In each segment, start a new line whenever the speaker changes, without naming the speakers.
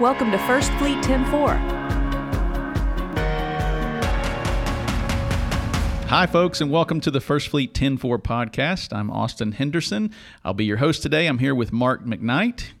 Welcome to First Fleet 104.
Hi, folks, and welcome to the First Fleet 104 podcast. I'm Austin Henderson. I'll be your host today. I'm here with Mark McKnight.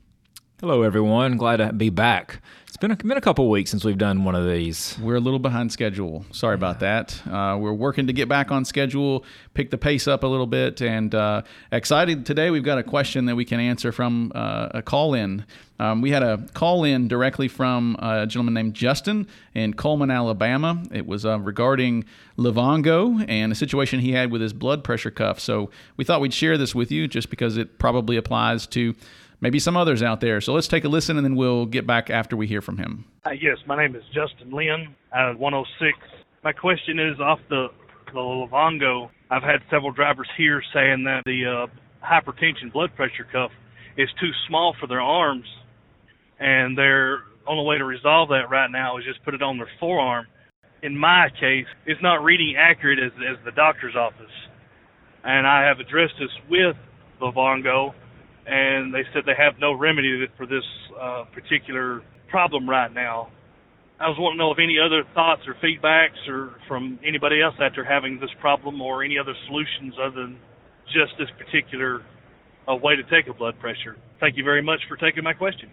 Hello, everyone. Glad to be back. It's been a, been a couple weeks since we've done one of these.
We're a little behind schedule. Sorry about that. Uh, we're working to get back on schedule, pick the pace up a little bit, and uh, excited today. We've got a question that we can answer from uh, a call in. Um, we had a call in directly from a gentleman named Justin in Cullman, Alabama. It was uh, regarding Livongo and a situation he had with his blood pressure cuff. So we thought we'd share this with you just because it probably applies to maybe some others out there. So let's take a listen and then we'll get back after we hear from him.
Uh, yes, my name is Justin Lynn out of 106. My question is off the, the Livongo. I've had several drivers here saying that the uh, hypertension blood pressure cuff is too small for their arms, and their only way to resolve that right now is just put it on their forearm. In my case, it's not reading accurate as, as the doctor's office. And I have addressed this with Livongo, and they said they have no remedy for this uh, particular problem right now. I was wanting to know if any other thoughts or feedbacks or from anybody else there having this problem or any other solutions other than just this particular uh, way to take a blood pressure. Thank you very much for taking my question.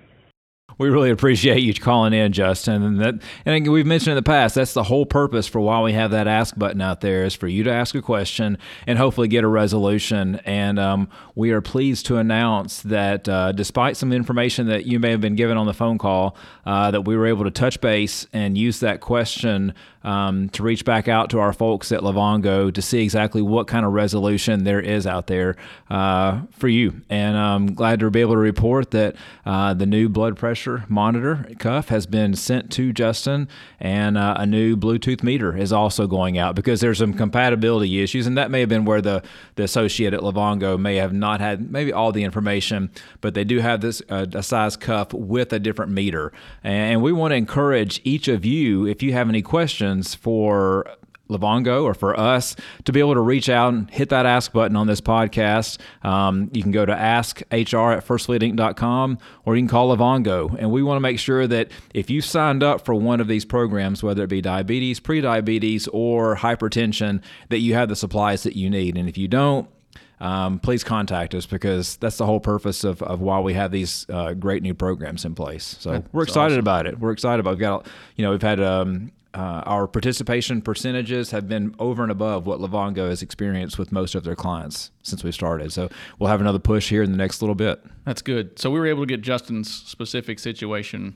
We really appreciate you calling in, Justin. And that, and we've mentioned in the past, that's the whole purpose for why we have that ask button out there is for you to ask a question and hopefully get a resolution. And um, we are pleased to announce that uh, despite some information that you may have been given on the phone call, uh, that we were able to touch base and use that question um, to reach back out to our folks at Livongo to see exactly what kind of resolution there is out there uh, for you. And I'm glad to be able to report that uh, the new blood pressure monitor cuff has been sent to Justin, and uh, a new Bluetooth meter is also going out because there's some compatibility issues, and that may have been where the, the associate at Livongo may have not had maybe all the information, but they do have this uh, a size cuff with a different meter. And we want to encourage each of you, if you have any questions, questions for Livongo or for us to be able to reach out and hit that ask button on this podcast. Um, you can go to askhr at firstfleetinc.com or you can call Livongo. And we want to make sure that if you signed up for one of these programs, whether it be diabetes, prediabetes, or hypertension, that you have the supplies that you need. And if you don't, um, please contact us because that's the whole purpose of, of why we have these uh, great new programs in place. So that's we're excited awesome. about it. We're excited about. We've got you know we've had um, uh, our participation percentages have been over and above what Livongo has experienced with most of their clients since we started. So we'll have another push here in the next little bit.
That's good. So we were able to get Justin's specific situation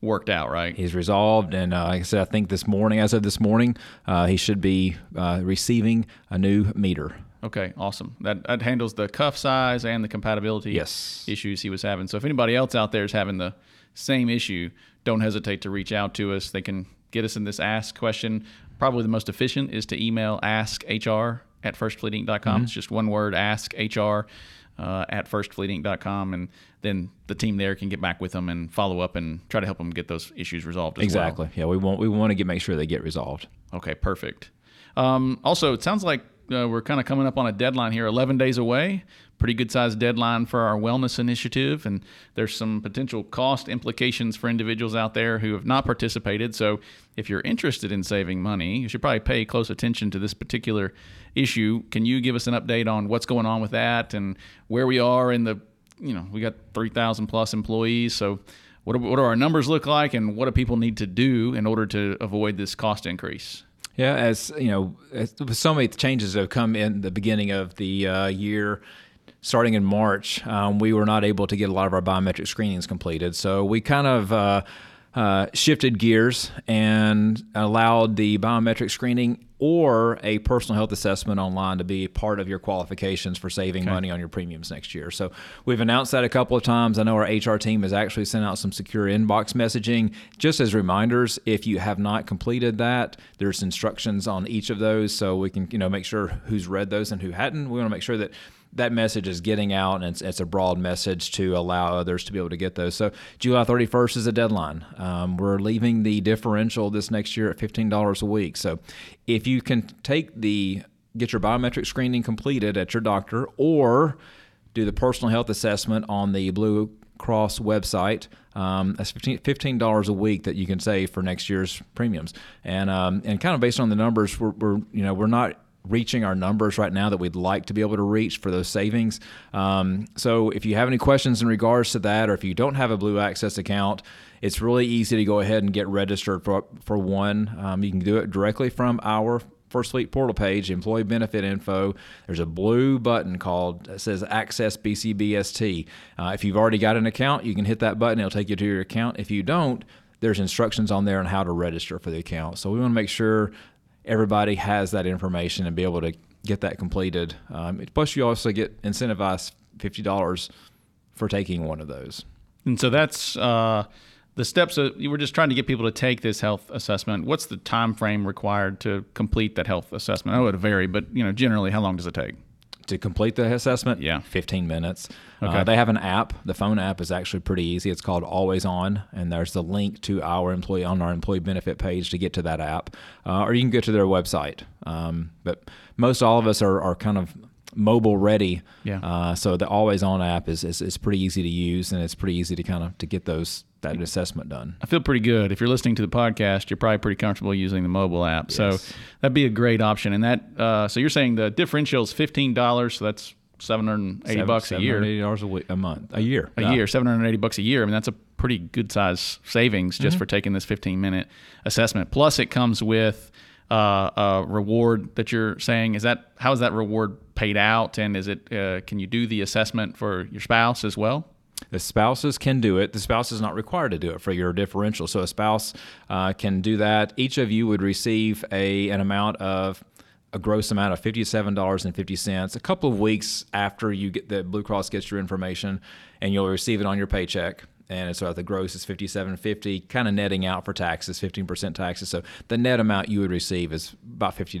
worked out, right?
He's resolved, and uh, like I said, I think this morning, as of this morning, uh, he should be uh, receiving a new meter.
Okay, awesome. That that handles the cuff size and the compatibility
yes.
issues he was having. So if anybody else out there is having the same issue, don't hesitate to reach out to us. They can get us in this ask question. Probably the most efficient is to email askhr at firstfleetinc.com. Mm-hmm. It's just one word, askhr uh, at firstfleetinc.com. And then the team there can get back with them and follow up and try to help them get those issues resolved
exactly.
Well.
Yeah, we want, we want to get, make sure they get resolved.
Okay, perfect. Um, also, it sounds like uh, we're kind of coming up on a deadline here, 11 days away. Pretty good sized deadline for our wellness initiative, and there's some potential cost implications for individuals out there who have not participated. So, if you're interested in saving money, you should probably pay close attention to this particular issue. Can you give us an update on what's going on with that and where we are in the, you know, we got 3,000 plus employees. So, what do, what do our numbers look like, and what do people need to do in order to avoid this cost increase?
Yeah, as you know, as, so many changes have come in the beginning of the uh, year. Starting in March, um, we were not able to get a lot of our biometric screenings completed, so we kind of uh, uh, shifted gears and allowed the biometric screening or a personal health assessment online to be part of your qualifications for saving okay. money on your premiums next year. So we've announced that a couple of times. I know our HR team has actually sent out some secure inbox messaging just as reminders. If you have not completed that, there's instructions on each of those so we can, you know, make sure who's read those and who hadn't. We want to make sure that that message is getting out and it's, it's, a broad message to allow others to be able to get those. So July 31st is a deadline. Um, we're leaving the differential this next year at $15 a week. So if you can take the get your biometric screening completed at your doctor or do the personal health assessment on the blue Cross website. Um, that's fifteen dollars a week that you can save for next year's premiums, and um, and kind of based on the numbers, we're, we're you know we're not reaching our numbers right now that we'd like to be able to reach for those savings. Um, so if you have any questions in regards to that, or if you don't have a Blue Access account, it's really easy to go ahead and get registered for for one. Um, you can do it directly from our First Fleet portal page, employee benefit info. There's a blue button called that says Access BCBST. Uh, if you've already got an account, you can hit that button. It'll take you to your account. If you don't, there's instructions on there on how to register for the account. So we want to make sure everybody has that information and be able to get that completed. Um, plus, you also get incentivized fifty dollars for taking one of those.
And so that's uh, the steps. That you were just trying to get people to take this health assessment. What's the time frame required to complete that health assessment? Know it would vary, but you know, generally, how long does it take?
To complete the assessment,
yeah,
15 minutes.
Okay.
Uh, they have an app. The phone app is actually pretty easy. It's called Always On, and there's the link to our employee on our employee benefit page to get to that app, uh, or you can go to their website. Um, but most all of us are, are kind of mobile ready.
Yeah.
Uh, so the Always On app is, is is pretty easy to use, and it's pretty easy to kind of to get those that assessment done.
I feel pretty good. If you're listening to the podcast, you're probably pretty comfortable using the mobile app. Yes. So that'd be a great option. And that, uh, so you're saying the differential is fifteen dollars. So that's seven hundred and eighty bucks a year.
Eighty dollars a week, a month, a year,
a year, seven hundred and eighty bucks a year. I mean, that's a pretty good size savings just mm-hmm. for taking this fifteen minute assessment. Plus, it comes with uh, a reward that you're saying. Is that how is that reward paid out? And is it uh, can you do the assessment for your spouse as well?
The spouses can do it. The spouse is not required to do it for your differential. So a spouse uh, can do that. Each of you would receive a an amount of a gross amount of $57.50 a couple of weeks after you get the Blue Cross gets your information and you'll receive it on your paycheck and so uh, the gross is 5750 kind of netting out for taxes 15% taxes. So the net amount you would receive is about 50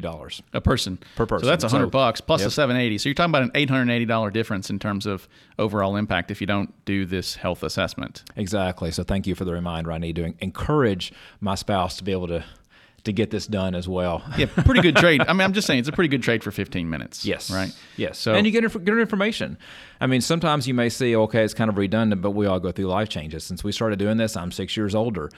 dollars.
A person.
Per person.
So that's 100 so, bucks plus yep. the 780 so you're talking about an $880 difference in terms of overall impact if you don't do this health assessment.
Exactly. So thank you for the reminder. I need to encourage my spouse to be able to to get this done as well.
yeah, pretty good trade. I mean, I'm just saying it's a pretty good trade for 15 minutes.
Yes.
Right.
Yes. So and you get good information. I mean, sometimes you may see, okay, it's kind of redundant, but we all go through life changes. Since we started doing this, I'm six years older.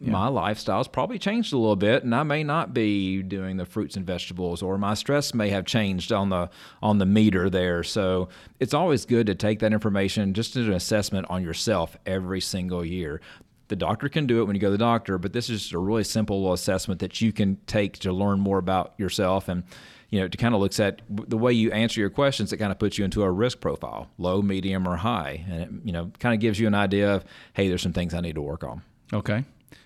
Yeah. My lifestyle's probably changed a little bit, and I may not be doing the fruits and vegetables, or my stress may have changed on the on the meter there. So it's always good to take that information, just do an assessment on yourself every single year. The doctor can do it when you go to the doctor, but this is just a really simple assessment that you can take to learn more about yourself and you know, to kind of looks at the way you answer your questions, it kind of puts you into a risk profile, low, medium, or high, and it, you know, kind of gives you an idea of, hey, there's some things I need to work on.
Okay,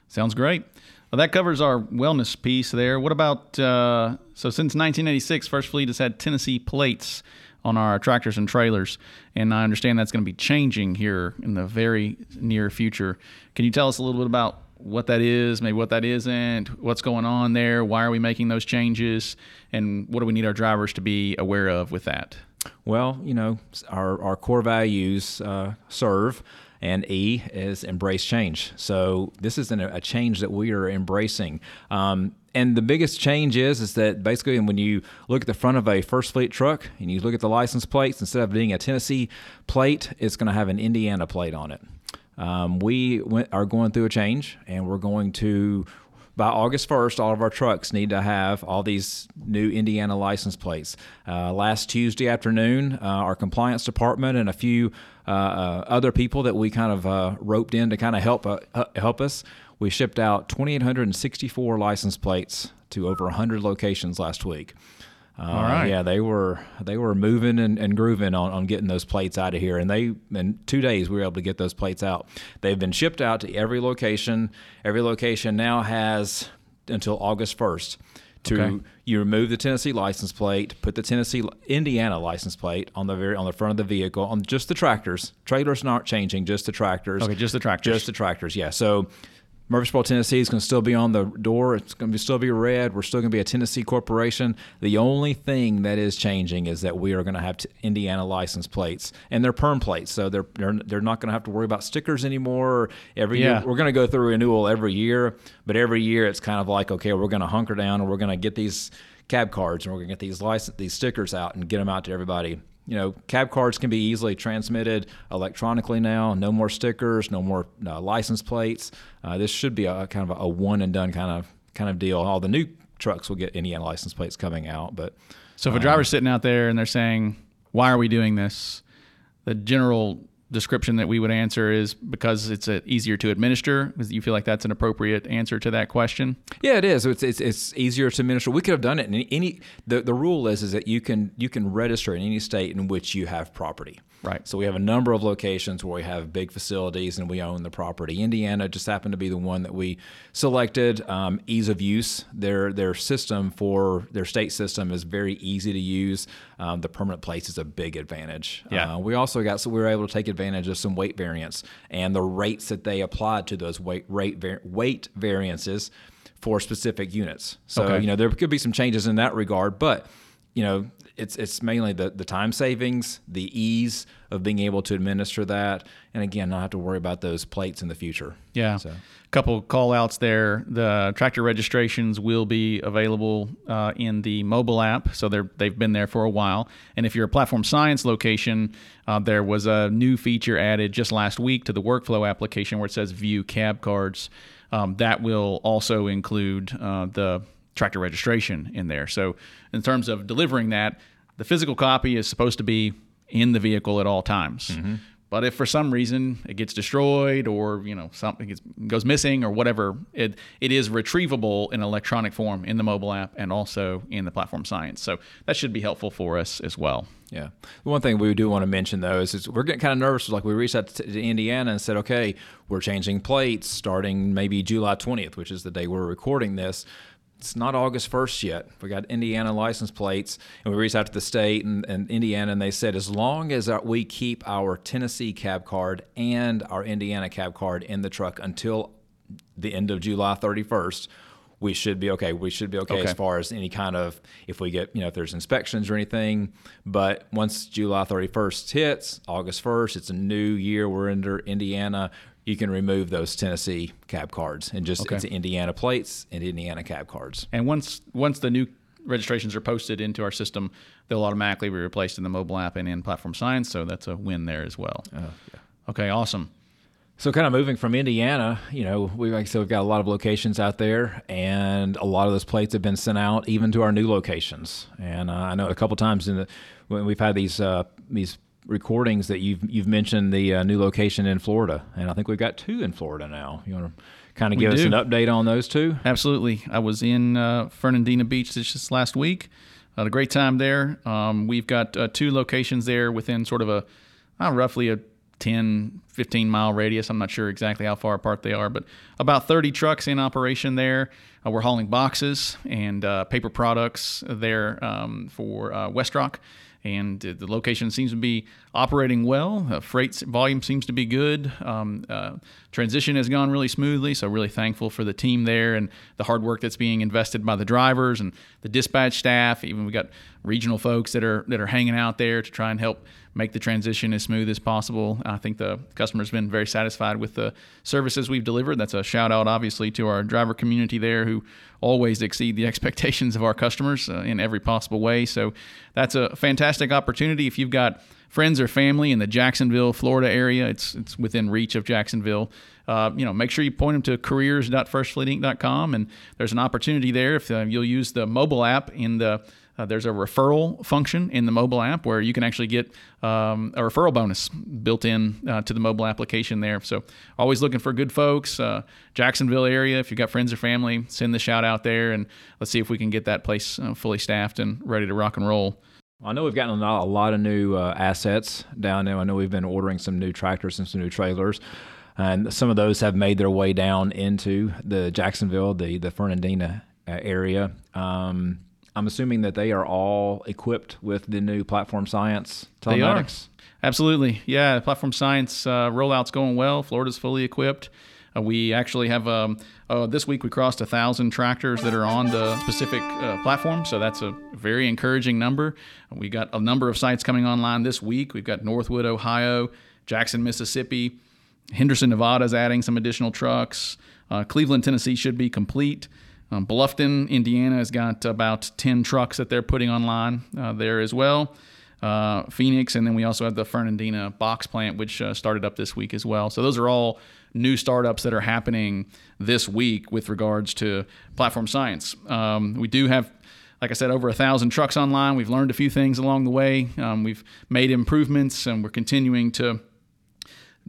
sounds great. Well, that covers our wellness piece there. What about uh, so since 1986, First Fleet has had Tennessee plates on our tractors and trailers. And I understand that's going to be changing here in the very near future. Can you tell us a little bit about what that is, maybe what that isn't, what's going on there, why are we making those changes, and what do we need our drivers to be aware of with that?
Well, you know, our, our core values uh, serve and E is embrace change. So this is a change that we are embracing. Um, and the biggest change is is that basically when you look at the front of a First Fleet truck and you look at the license plates, instead of being a Tennessee plate, it's going to have an Indiana plate on it. Um, we went, are going through a change, and we're going to by August 1st, all of our trucks need to have all these new Indiana license plates. Uh, last Tuesday afternoon, uh, our compliance department and a few uh, uh other people that we kind of uh, roped in to kind of help help us, we shipped out 2,864 license plates to over 100 locations last week.
Uh, All right.
Yeah, they were they were moving and, and grooving on, on getting those plates out of here, and they in two days we were able to get those plates out. They've been shipped out to every location. Every location now has until August first to okay. you remove the Tennessee license plate, put the Tennessee Indiana license plate on the very on the front of the vehicle on just the tractors. Trailers not changing, just the tractors.
Okay, just the tractors.
Just the tractors. Yeah. So Murfreesboro, Tennessee is going to still be on the door. It's going to still be red. We're still going to be a Tennessee corporation. The only thing that is changing is that we are going to have Indiana license plates, and they're perm plates, so they're they're, they're not going to have to worry about stickers anymore. Every yeah. year we're going to go through renewal every year, but every year it's kind of like okay, we're going to hunker down and we're going to get these cab cards and we're going to get these license these stickers out and get them out to everybody you know, cab cards can be easily transmitted electronically now. No more stickers, no more uh, license plates. Uh, this should be a kind of a, a one and done kind of kind of deal. All the new trucks will get Indiana license plates coming out, but
So if a driver's sitting out there and they're saying, "Why are we doing this?" The general description that we would answer is because it's uh easier to administer. Is- You feel like that's an appropriate answer to that question?
Yeah, it is. It's, it's it's easier to administer. We could have done it in any. The the rule is is that you can you can register in any state in which you have property.
Right.
So we have a number of locations where we have big facilities and we own the property. Indiana just happened to be the one that we selected. Um, ease of use. Their their system for their state system is very easy to use. Um, the permanent place is a big advantage.
Yeah.
Uh, we also got so we were able to take advantage of some weight variance and the rates that they applied to those weight rate weight variances for specific units. So
Okay.
you know there could be some changes in that regard, but you know it's it's mainly the the time savings, the ease of being able to administer that, and again not have to worry about those plates in the future.
Yeah.
So.
Couple call outs there. The tractor registrations will be available uh, in the mobile app, so they're they've been there for a while. And if you're a Platform Science location, uh, there was a new feature added just last week to the workflow application where it says View Cab Cards. Um, that will also include uh, the tractor registration in there. So in terms of delivering that, the physical copy is supposed to be in the vehicle at all times. Mm-hmm. But if for some reason it gets destroyed or you know something gets, goes missing or whatever, it it is retrievable in electronic form in the mobile app and also in the platform science. So that should be helpful for us as well.
Yeah. The one thing we do want to mention though is, is we're getting kind of nervous. Like we reached out to, to Indiana and said, okay, we're changing plates starting maybe July 20th, which is the day we're recording this. It's not August 1st yet. We got Indiana license plates, and we reached out to the state and, and Indiana, and they said as long as our, we keep our Tennessee cab card and our Indiana cab card in the truck until the end of July 31st, we should be okay. We should be okay,
Okay.
as far as any kind of if we get you know if there's inspections or anything. But once July 31st hits, August 1st, it's a new year. We're under Indiana. You can remove those Tennessee cab cards and just
Okay.
it's Indiana plates and Indiana cab cards.
And once once the new registrations are posted into our system, they'll automatically be replaced in the mobile app and in platform science. So that's a win there as well. Okay, awesome.
So, kind of moving from Indiana, you know, we like said, we've got a lot of locations out there, and a lot of those plates have been sent out even to our new locations. And uh, I know a couple times in the when we've had these uh, these recordings that you've you've mentioned the uh, new location in Florida, and I think we've got two in Florida now. You want to kind of give us an update on those two?
Absolutely. I was in uh, Fernandina Beach this just last week. Had a great time there. Um, we've got uh, two locations there within sort of a uh, roughly a 10, 15 mile radius. I'm not sure exactly how far apart they are, but about 30 trucks in operation there. Uh, we're hauling boxes and uh, paper products there um, for uh, Westrock and uh, the location seems to be operating well. Uh, freight volume seems to be good. Um, uh, transition has gone really smoothly, so really thankful for the team there and the hard work that's being invested by the drivers and the dispatch staff. Even we got regional folks that are that are hanging out there to try and help make the transition as smooth as possible. I think the customer's been very satisfied with the services we've delivered. That's a shout out, obviously, to our driver community there who always exceed the expectations of our customers uh, in every possible way. So that's a fantastic opportunity. If you've got friends or family in the Jacksonville, Florida area, it's it's within reach of Jacksonville. Uh, you know, make sure you point them to careers.firstfleetinc.com, and there's an opportunity there. If uh, you'll use the mobile app in the uh, there's a referral function in the mobile app where you can actually get um, a referral bonus built in uh, to the mobile application there. So, always looking for good folks. Uh, Jacksonville area, if you've got friends or family, send the shout out there and let's see if we can get that place uh, fully staffed and ready to rock and roll.
I know we've gotten a lot, of new uh, assets down there. I know we've been ordering some new tractors and some new trailers, and some of those have made their way down into the Jacksonville, the the Fernandina uh, area. Um, I'm assuming that they are all equipped with the new platform science
They are.
telematics.
Absolutely. Yeah, platform science uh, rollout's going well. Florida's fully equipped. Uh, we actually have um, uh, this week we crossed a thousand tractors that are on the Pacific uh, platform, so that's a very encouraging number. We got a number of sites coming online this week. We've got Northwood, Ohio, Jackson, Mississippi, Henderson, Nevada is adding some additional trucks. Uh, Cleveland, Tennessee should be complete. Um, Bluffton, Indiana has got about 10 trucks that they're putting online uh, there as well. uh, Phoenix, and then we also have the Fernandina box plant, which uh, started up this week as well. So those are all new startups that are happening this week with regards to platform science. Um, we do have like I said, over a thousand trucks online. We've learned a few things along the way. Um, we've made improvements, and we're continuing to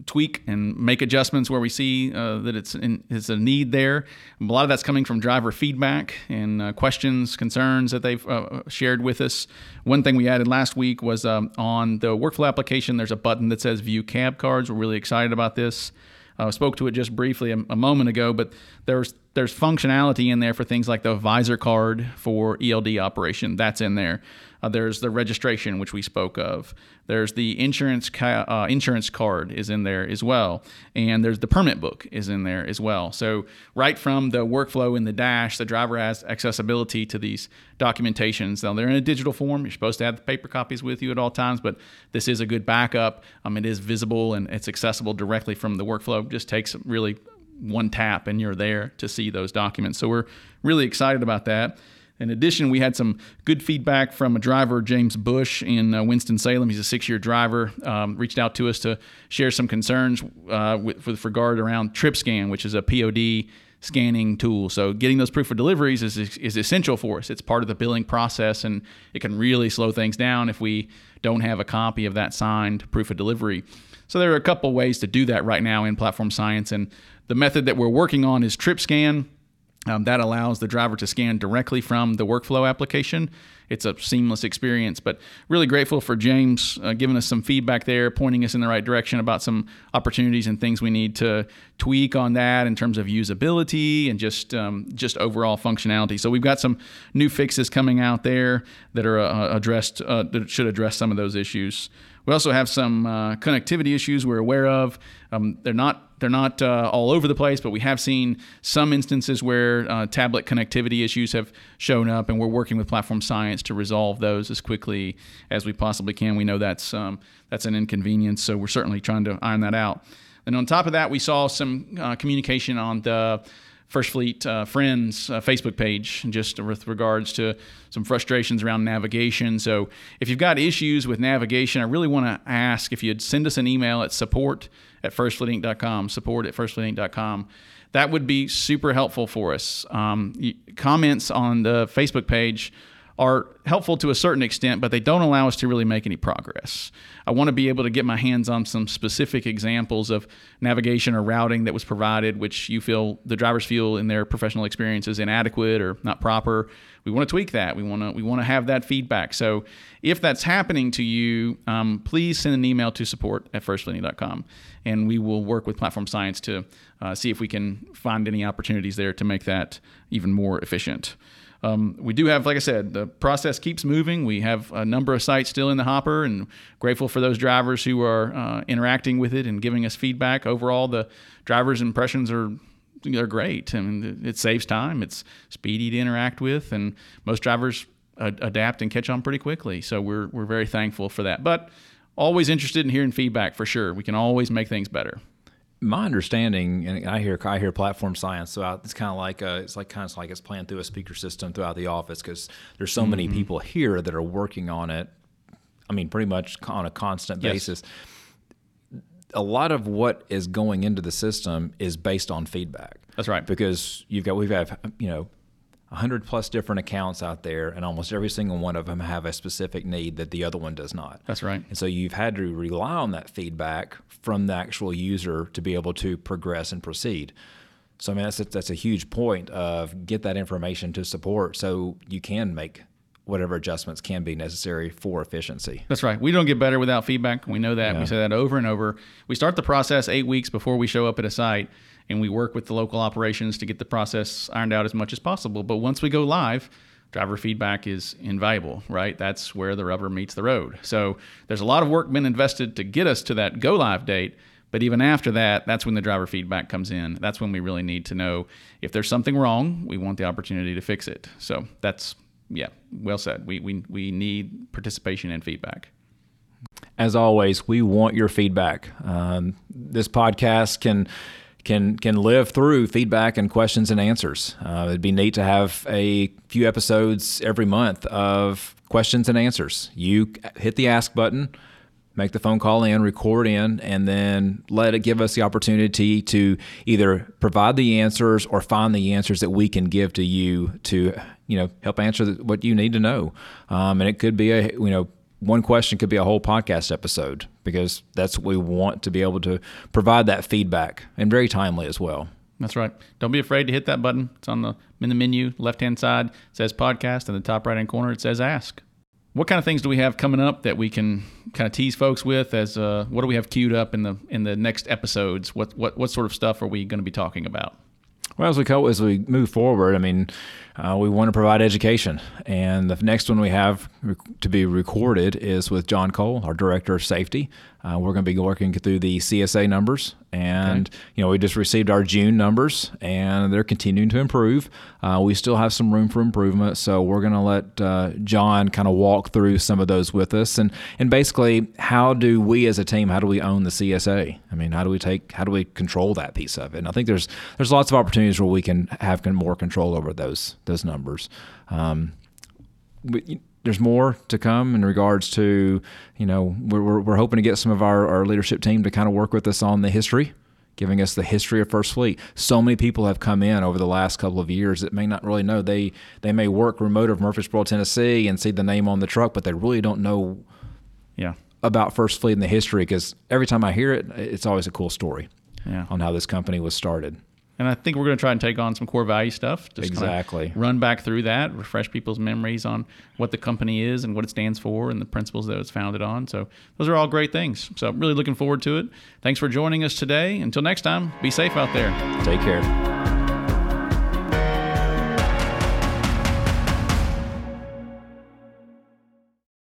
tweak and make adjustments where we see uh, that it's in, it's a need there. A lot of that's coming from driver feedback and uh, questions, concerns that they've uh, shared with us. One thing we added last week was um, on the workflow application. There's a button that says View Cab Cards. We're really excited about this. I spoke to it just briefly a, a moment ago, but there's there's functionality in there for things like the visor card for ELD operation. That's in there. Uh, there's the registration, which we spoke of. There's the insurance ca- uh, insurance card is in there as well, and there's the permit book is in there as well. So right from the workflow in the dash, the driver has accessibility to these documentations. Now they're in a digital form. You're supposed to have the paper copies with you at all times, but this is a good backup. Um, it is visible and it's accessible directly from the workflow. Just takes really one tap and you're there to see those documents. So we're really excited about that. In addition, we had some good feedback from a driver, James Bush in uh, Winston-Salem. He's a six-year driver. Um, reached out to us to share some concerns uh, with, with regard around TripScan, which is a POD scanning tool. So getting those proof of deliveries is, is essential for us. It's part of the billing process, and it can really slow things down if we don't have a copy of that signed proof of delivery. So there are a couple ways to do that right now in platform science, and the method that we're working on is TripScan. Um, that allows the driver to scan directly from the workflow application. It's a seamless experience, but really grateful for James uh, giving us some feedback there, pointing us in the right direction about some opportunities and things we need to tweak on that in terms of usability and just um, just overall functionality. So we've got some new fixes coming out there that are uh, addressed uh, that should address some of those issues. We also have some uh, connectivity issues we're aware of. Um, they're not they're not uh, all over the place, but we have seen some instances where uh, tablet connectivity issues have shown up, and we're working with Platform Science to resolve those as quickly as we possibly can. We know that's um, that's an inconvenience, so we're certainly trying to iron that out. And on top of that, we saw some uh, communication on the First Fleet uh, Friends uh, Facebook page, just with regards to some frustrations around navigation. So, if you've got issues with navigation, I really want to ask if you'd send us an email at support at firstfleetinc.com, support at firstfleetinc.com. That would be super helpful for us. Um, comments on the Facebook page are helpful to a certain extent, but they don't allow us to really make any progress. I want to be able to get my hands on some specific examples of navigation or routing that was provided, which you feel the drivers feel in their professional experience is inadequate or not proper. We want to tweak that. We want to we want to have that feedback. So if that's happening to you, um, please send an email to support at firstfleetinc.com, and we will work with Platform Science to uh, see if we can find any opportunities there to make that even more efficient. Um, we do have, like I said, the process keeps moving. We have a number of sites still in the hopper, and grateful for those drivers who are uh, interacting with it and giving us feedback. Overall, the drivers' impressions are they're great. I mean, it saves time. It's speedy to interact with, and most drivers adapt and catch on pretty quickly. So we're we're very thankful for that. But always interested in hearing feedback for sure. We can always make things better
my understanding, and I hear I hear platform science throughout. It's kind of like a, it's like kind of like it's planned through a speaker system throughout the office because there's so mm-hmm. many people here that are working on it. I mean, pretty much on a constant yes. basis. A lot of what is going into the system is based on feedback.
That's right.
Because you've got we've got you know 100 plus different accounts out there, and almost every single one of them have a specific need that the other one does not.
That's right.
And so you've had to rely on that feedback from the actual user to be able to progress and proceed. So I mean that's a, that's a huge point of get that information to support so you can make whatever adjustments can be necessary for efficiency.
That's right. We don't get better without feedback. We know that. Yeah. We say that over and over. We start the process 8 weeks before we show up at a site and we work with the local operations to get the process ironed out as much as possible. But once we go live, driver feedback is invaluable, right? That's where the rubber meets the road. So there's a lot of work been invested to get us to that go live date. But even after that, that's when the driver feedback comes in. That's when we really need to know if there's something wrong, we want the opportunity to fix it. So that's, yeah, well said. We, we, we need participation and feedback.
As always, we want your feedback. Um, this podcast can can can live through feedback and questions and answers. Uh, it'd be neat to have a few episodes every month of questions and answers. You hit the ask button, make the phone call in, record in, and then let it give us the opportunity to either provide the answers or find the answers that we can give to you to you know help answer what you need to know. Um, and it could be a you know one question could be a whole podcast episode because that's what we want to be able to provide that feedback and very timely as well.
That's right. Don't be afraid to hit that button. It's on the in the menu, left hand side. It says podcast, and the top right hand corner it says ask. What kind of things do we have coming up that we can kind of tease folks with? As uh, what do we have queued up in the in the next episodes? What what what sort of stuff are we going to be talking about?
Well, as we co- as we move forward, I mean, uh, we want to provide education, and the next one we have rec- to be recorded is with John Cole, our director of safety. Uh, we're going to be working through the CSA numbers, and okay. you know we just received our June numbers, and they're continuing to improve. Uh, we still have some room for improvement, so we're going to let uh, John kind of walk through some of those with us, and and basically how do we as a team, how do we own the CSA? I mean, how do we take, how do we control that piece of it? And I think there's there's lots of opportunities where we can have more control over those those numbers. Um, we, there's more to come in regards to, you know, we're, we're hoping to get some of our, our leadership team to kind of work with us on the history, giving us the history of First Fleet. So many people have come in over the last couple of years that may not really know. They they may work remote of Murfreesboro, Tennessee, and see the name on the truck, but they really don't know
yeah.
about First Fleet and the history because every time I hear it, it's always a cool story
yeah.
on how this company was started.
And I think we're going to try and take on some core value stuff.
Just exactly.
Run back through that, refresh people's memories on what the company is and what it stands for and the principles that it's founded on. So those are all great things. So really looking forward to it. Thanks for joining us today. Until next time, be safe out there.
Take care.